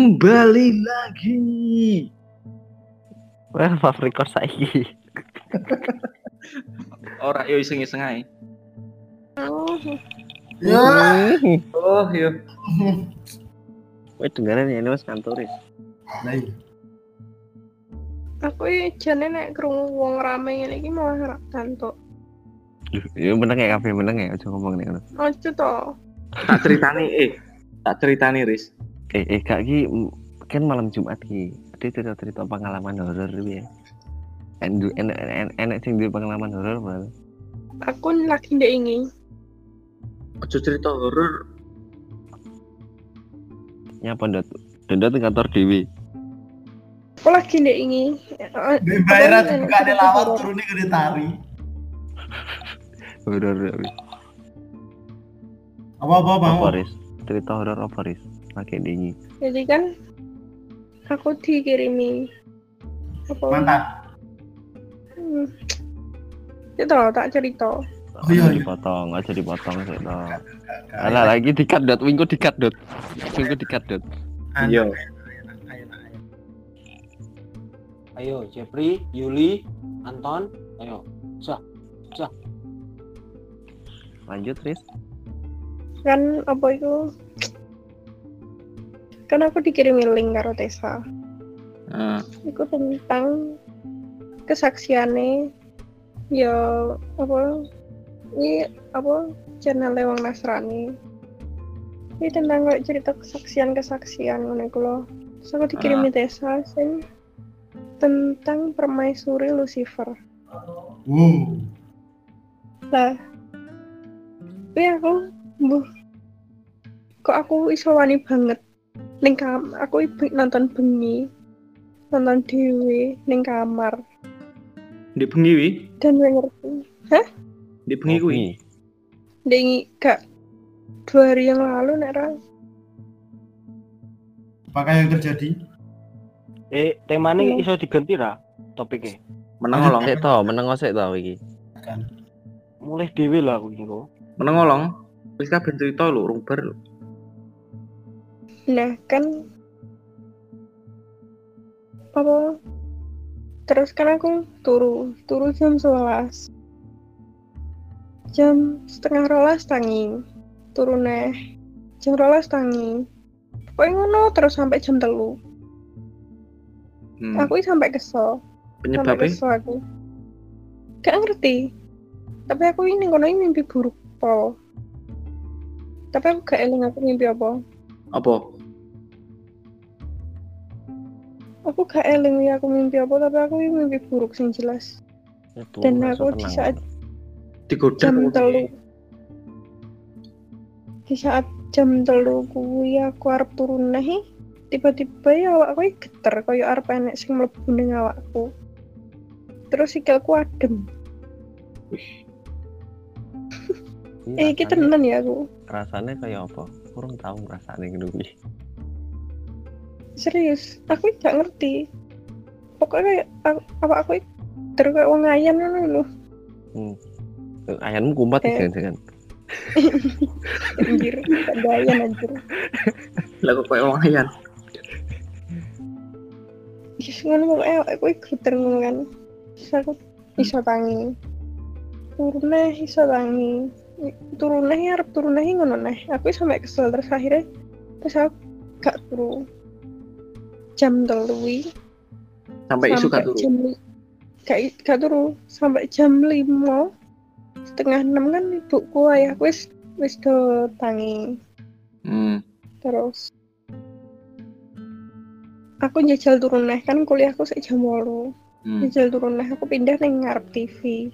Kembali lagi. Wah, favorit kos saiki. Ora yo iseng-iseng ae. Ya. Oh, yo. Wih, dengaran ya ini mas kantoris. Lah iya. Aku ya jane nek krungu wong rame ngene iki malah ra kantuk. Ya meneng ya kafe meneng ya, aja ngomong nih. ngono. Ojo to. Tak ceritani eh. Tak ceritani Riz. Eh, eh kak ki kan malam Jumat ki. Dia cerita cerita pengalaman horor ya. En- Enak enak enak sing duwe pengalaman horor bal. Aku lagi ndek ingin. Ojo cerita horor. Nyapa ndot. Ndot di kantor dewi. Aku lagi ndek ingin. Eh, Di bayaran buka ada lawat turunnya gede tari. Horor ya. Apa apa bang? Apa Riz? Cerita horor apa Riz? Pakai dingi. Jadi kan aku dikirimi apa? Mantap. Hmm. Itu loh, tak cerita. Oh, iya, iya. dipotong, aja dipotong sih toh. Alah lagi dikat dot, minggu dikat dot. Minggu dikat dot. Iya. Ayo, Jeffrey, Yuli, Anton, ayo. Lanjut Riz. Kan apa itu? Kan aku dikirimi link karo Tessa. Heeh. Iku tentang kesaksiane ya apa ini apa channel wong Nasrani ini tentang kayak cerita kesaksian-kesaksian ngono iku loh Terus aku dikirimi Tessa sing tentang permaisuri Lucifer Wow. lah tapi aku buh kok aku iso wani banget ning kam aku ibu nonton bengi nonton dewe ning kamar Di bengi wi, dan gue ngerti di bengi kuwi. Kopi. dengi gak dua hari yang lalu nek ra Apakah yang terjadi? Eh, temanya Iya. iso diganti ra topiknya. Meneng olong. Sik to, meneng sik to iki. Kan. Mulai dewe lah aku iki kok. Meneng olong. Wis kabeh cerita lho, rung bar lho. Nah kan apa? Terus kan aku turu turu jam 11 jam setengah rolas tangi. Turu neh jam rolas tangi. Pokoknya ngono terus sampai jam telu. Hmm. aku sampai kesel. Sampai Penyebabnya kesel aku. Gak ngerti. Tapi aku ini ini mimpi buruk pol tapi aku gak eling aku mimpi apa apa? aku gak eling ya. Aku mimpi apa? Tapi aku mimpi buruk sing jelas. Itu dan aku di saat Digoda. jam telu. di saat jam telu kuwi aku arep turun neh tiba-tiba ya awakku geter kaya arep enek sing mlebu ning awakku. Terus sikilku adem. Iya, eh iki rasanya- tenan ya aku. Rasanya kayak apa? Kurang tahu rasanya gitu kuwi. serius aku gak ngerti pokoknya kayak aku, apa aku terus kayak wong ayan ngono lho Ayammu kumpet Eh. ya jangan. anjir gak ayan anjir Lah kok koyo wong ayan. Yes, ngono pokoknya aku iki geter ngono kan terus aku iso tangi turun neh iso tangi turun neh arep turun neh ngono neh aku sampai kesel terus akhirnya terus aku gak turu jam telu wi, Sampai isu gak turu. jam gak, turu sampai jam lima setengah enam kan ibuku ayahku wis wis do tangi Hmm. terus aku njajal turun neh kan kuliahku sik jam 8 Hmm. Jajal turun nah aku pindah ning ngarep TV.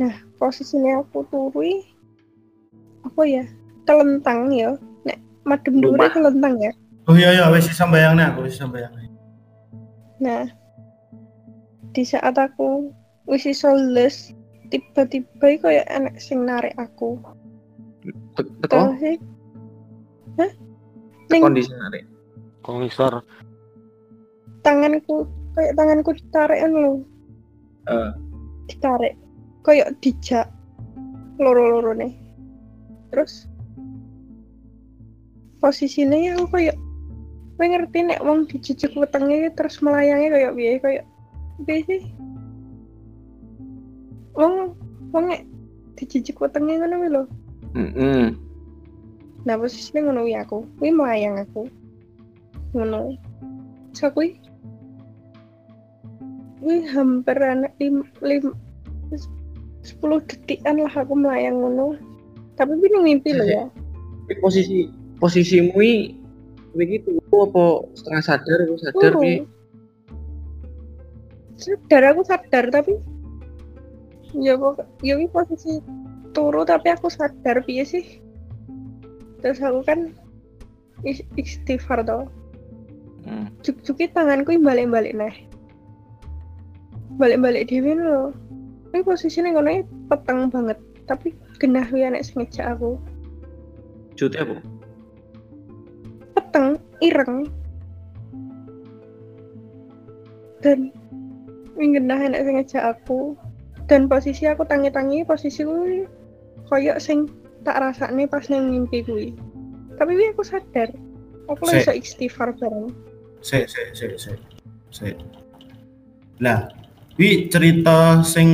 Nah, posisinya aku turu apa ya? Telentang ya. Nek madem dhuwure Rumah. telentang ya. Oh iya iya wis iso mbayangnya aku wis iso mbayangnya. Nah, di saat aku wis iso les, tiba-tiba kayak enek sing narik aku. Te- Teko sih. Hah? Ning kondisi narik. Kongisor. tanganku kayak tanganku ditarik lho, Eh, ditarik. Kayak dijak loro-loro nih. Terus? Posisinya ya aku kayak kowe ngerti nek wong dijujuk wetenge terus melayangnya kayak piye kayak piye sih? Wong wong nek dijujuk wetenge ngono kuwi lho. Heeh. nah posisinya ngono kuwi aku. Kuwi melayang aku. Ngono. So kuwi kuwi hampir anak lim, lim, 10 detikan lah aku melayang ngono. Tapi ning mimpi lho ya. Posisi posisimu begitu apa setengah sadar apa sadar Turu. pi sadar aku sadar tapi ya pokok ya posisi turu tapi aku sadar piye sih? Terus aku kan is- istighfar toh. Hmm. juk-juki tanganku yang balik-balik neh. Balik-balik dhewe lho kuwi posisine ngono ya peteng banget. Tapi genah kuwi anek sing ngejak aku. Jute apa? peteng ireng. Dan genah anek sing ngejak aku. Dan posisi aku tangi-tangi posisi kuwi koyok sing tak rasakne pas nang mimpi kuwi. Tapi kuwi aku sadar aku iso istighfar bareng. Sik, sik, sik, sik. Sik. Lah, wi cerita sing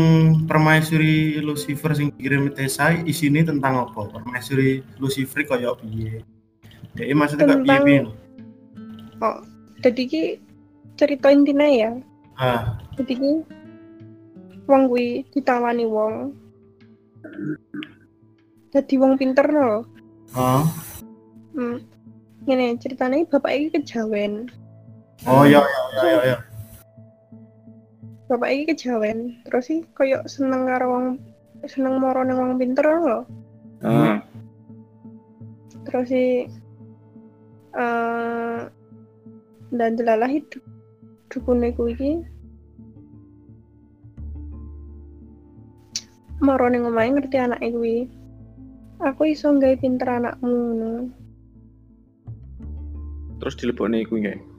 permaisuri Lucifer sing dikirim Tesa isine tentang apa? Permaisuri Lucifer kaya piye? Dek maksudnya kaya piye piye? oh jadi ki cerita intinya ya Ah, jadi ki wong kuwi ditawani wong jadi wong pinter no oh, hmm. ngene ceritanya bapak ini kejawen oh ya ya ya ya. Bapak ini kejawen. Terus sih koyo seneng karo wong seneng moro ning wong pinter lho. Ah, terus sih eh dan delalah hidup dukune kuwi iki. Moro ning omahe ngerti anake kuwi. Aku iso nggawe pinter anakmu ngono. Terus dilebokne iku nggih.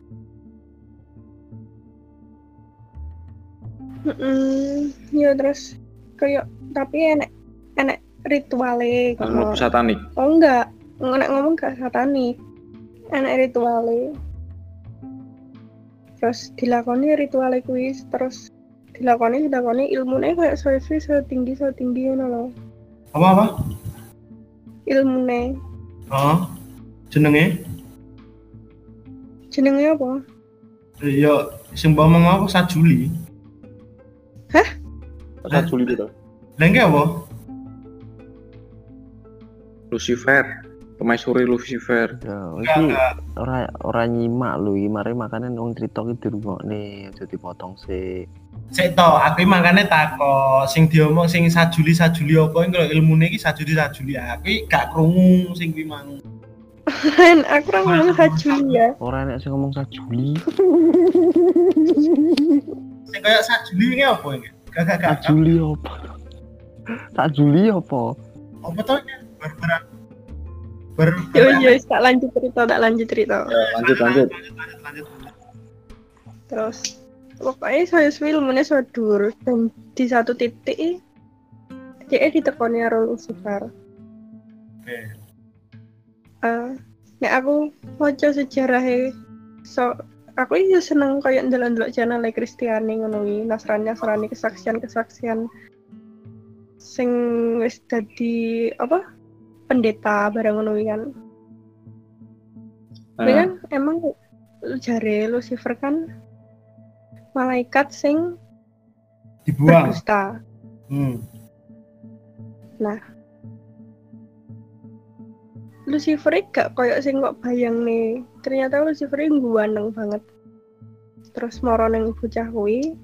Mm, ya terus kayak tapi enek enek rituale ngono. satanik. Oh enggak, nek ngomong gak satanik. Enek rituale. Terus dilakoni rituale kuwi terus dilakoni dilakoni ilmune kayak sesuai so tinggi so tinggi ngono lho. Apa apa? Ilmune Oh, jenenge? jenenge apa? Ya, sing mbok ngomong apa Sajuli? Saya Juli itu. Lengke apa? Lucifer. Pemaisuri Lucifer. Ya, Enggak, iki enggak. ora ora nyimak lho iki mari makane wong crita ki dirungokne aja dipotong sik. Sik to, aku iki makane takok sing diomong sing Sajuli Sajuli apa iki kalau ilmune iki Sajuli Sajuli aku iki gak krungu sing kuwi mang. Aku ora ngomong hajuli ya. Ora enek sing ngomong sajuli. Sing kaya Sajuli ini apa iki? Gak gak gak. Sajuli apa? Sajuli apa? Apa to ini? Bar bar Yo yo tak lanjut cerita, tak lanjut cerita. Ya, lanjut lanjut. lanjut lanjut. Terus pokoknya saya ilmunya so dur dan di satu titik dia ditekoni karo Lucifer. Oke. Eh, nek aku maca sejarahnya so aku ya seneng kayak ndelok-ndelok channel Kristiani ngono kuwi, Nasrani Nasrani kesaksian-kesaksian sing wis dadi apa pendeta bareng ngono kan. Ah, kan emang jare Lucifer kan malaikat sing Dibuang. berdusta. Hmm. Lucifer iki gak koyo sing kok bayang nih. Ternyata Lucifer iki guaneng banget. Terus moro ning bocah kuwi.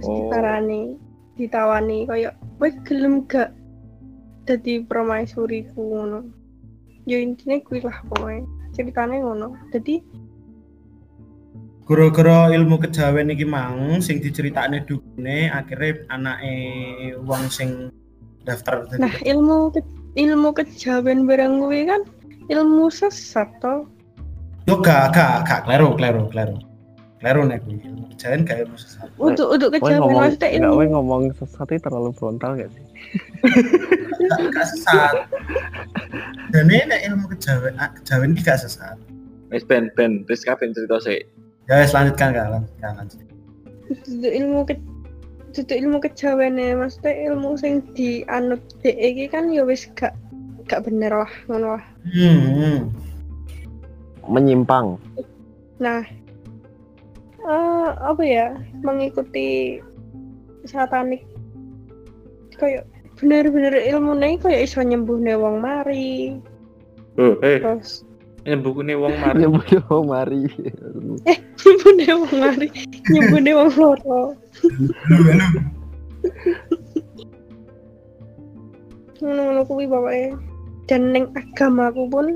Terus Oh. ditarani, ditawani koyo kowe gelem gak dadi permaisuriku ngono. Ya intinya kuwi lah pokoknya. Ceritanya ngono. Jadi Gara-gara ilmu kejawen iki mang sing diceritakne dukune akhirnya anake wong sing daftar nah ilmu ke- ilmu kejawen bareng kuwi kan ilmu sesat toh. Yo gak gak gak kleru kleru kleru. Kleru nek kuwi ilmu kejawen gak ilmu sesat. Untuk untuk kejawen maksudnya ilmu ngomong sesuatu terlalu frontal gak sih? Gak, gak sesat. Dan ini nek ilmu kejawen ah, kejawen iki gak sesat. Wis ben ben wis kabeh cerita sik. Ya wis lanjutkan kan, lanjutkan lanjut. Duduk ilmu ke duduk ilmu kejawen ya maksudnya ilmu sing dianut DE iki kan ya wis gak gak bener lah ngono lah. Hmm, hmm. menyimpang. Nah eh, apa ya? Mengikuti satanik. Kayak bener-bener ilmu nih kayak iso nyembuh wong mari. Oh, eh. Terus nyembukune wong mari. nyebut oh mari. Nyembuh wong mari. Nyembuh wong loro. Ngono-ngono kuwi pokoknya dan neng agamaku pun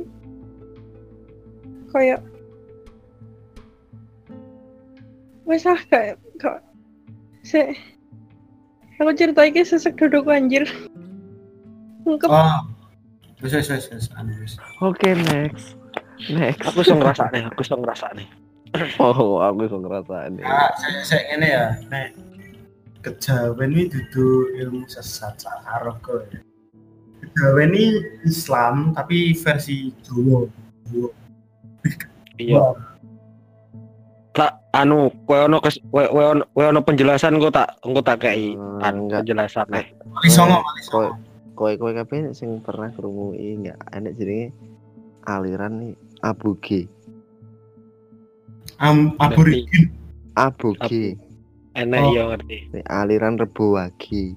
kayak wes ah gak gak se aku cerita iki sesek duduk anjir Ungkep Oh. Wis wis wis wis anu wis. oke next next Aku iso ngrasakne, aku iso ngrasakne. oh aku iso ngerasaan Nah, saya saya ngene ya, nek kejawen iki dudu ilmu sesat saharoh kok. ya. Kejawen ini Islam tapi versi Jawa. Jawa. Iya. Tak anu, kowe ono kes- kowe kowe ono kowe ono penjelasan kok tak engko tak kei Hmm, anu penjelasan eh. Wali songo, kowe songo. kowe kowe kabeh sing pernah krungu iki enggak enek jenenge aliran nih abuge Am aborigin. abuge Enek Oh. ya ngerti. Nih, aliran rebo wagi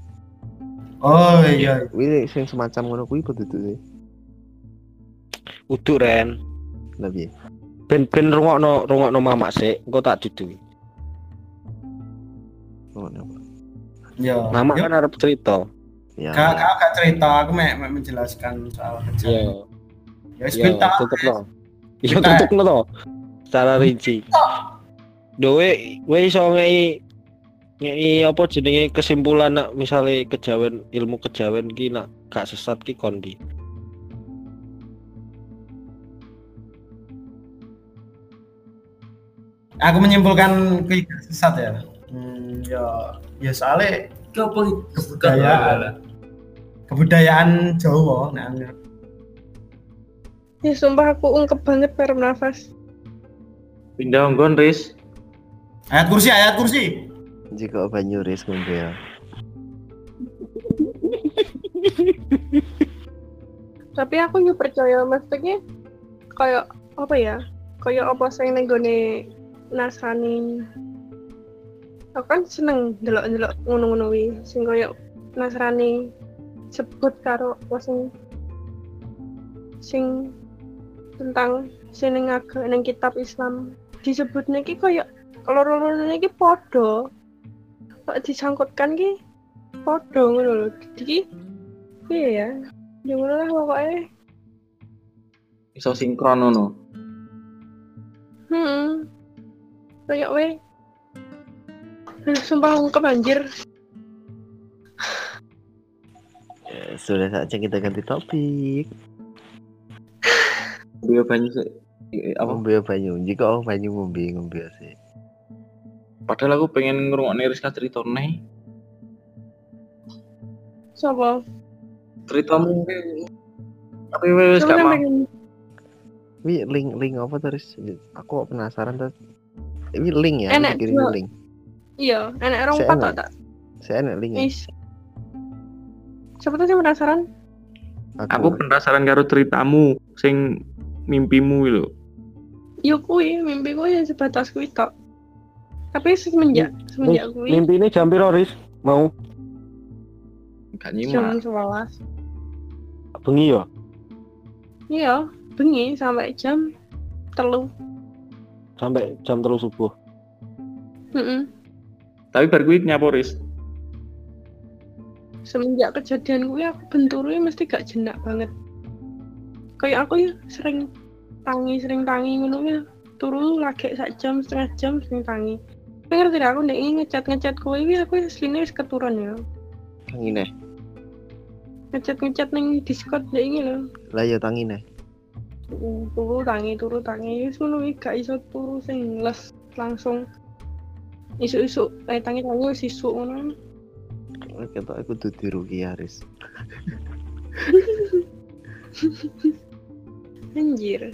Oh iya. Wih, sing semacam ngono kuwi apa dudu sih? Udu ren. Lebih. Ben ben rungokno rungokno mamak sik, engko tak dudu. Ngono. Iya. Mamak Yuk, kan arep cerita. Ya. Kak, kak, kak cerita, aku mek mek menjelaskan soal Iya. kejawen. Ya wis Iya, bentar. tutupno. Iya Bentar. tutupno to. Secara rinci. Dowe we iso ngei ngei apa jenenge kesimpulan nak misale kejawen ilmu kejawen ki nak gak sesat ki kondi. Aku menyimpulkan gak sesat ya. Hmm, ya ya soalnya kebudayaan kebudayaan Jawa anggap ya sumpah aku ungkep banget per nafas Pindah nggon Riz. ayat kursi ayat kursi Jika banyu ris ngumpil. tapi aku juga percaya maksudnya kayak apa ya? Kayak apa sing nenggone Nasrani? Aku kan seneng delok-delok ngono-ngono wi sing kayak Nasrani sebut karo sing sing tentang sing ning kitab Islam. Disebutnya ki kayak loro-loro iki padha kok disangkutkan ki padha ngono lho iki piye ya ya ngono lah pokoknya Iso sinkron ngono. Hmm. Kayak we. Aduh, Sumpah ungkep anjir. Ya, sudah saatnya kita ganti topik. Dia banyak sih. Eh, Apa? Ngombe banyu. Jika oh banyu ngombe ngombe sih. Padahal aku pengen ngrungokne Rizka cerita nih. Sopo? Ceritamu ki- tapi wis Coba gak mau. Wi link link apa terus? Aku penasaran tuh. Ini link ya, Enak, aku kirim dua. link. Iya, enak orang empat tak. Saya enak link ya. Is. Siapa tuh sih penasaran? Aku penasaran karo ceritamu sing mimpimu lho. Yo kuwi, mimpi kuwi ya sebatas kuwi tok. Tapi semenjak semenjak kuwi Mimpi ini jam piro, Riz? Mau Gak jam nyimak. 11. bengi ya? Iya, bengi sampai jam telu. Sampai jam terus subuh. Heeh. Tapi bar kuwi nyapo Riz. Semenjak kejadian kuwi aku benturu mesti gak jenak banget. Kayak aku ya sering tangi, sering tangi ngono ya. Turu lagi sak jam, setengah jam sering tangi. Tapi ngerti dah, aku ndek ini ngecat-ngecat kuwi iki aku asline wis keturun ya. Tangine. Ngecat-ngecat ning Discord ndek ini lho. Lah ya tangine. Mm, Turu tangi, turu tangi. Wis ngono iki gak iso turu sing les langsung isuk-isuk eh tangi-tangi wis isuk ngono. Ketok aku dudu rugi Haris. Anjir.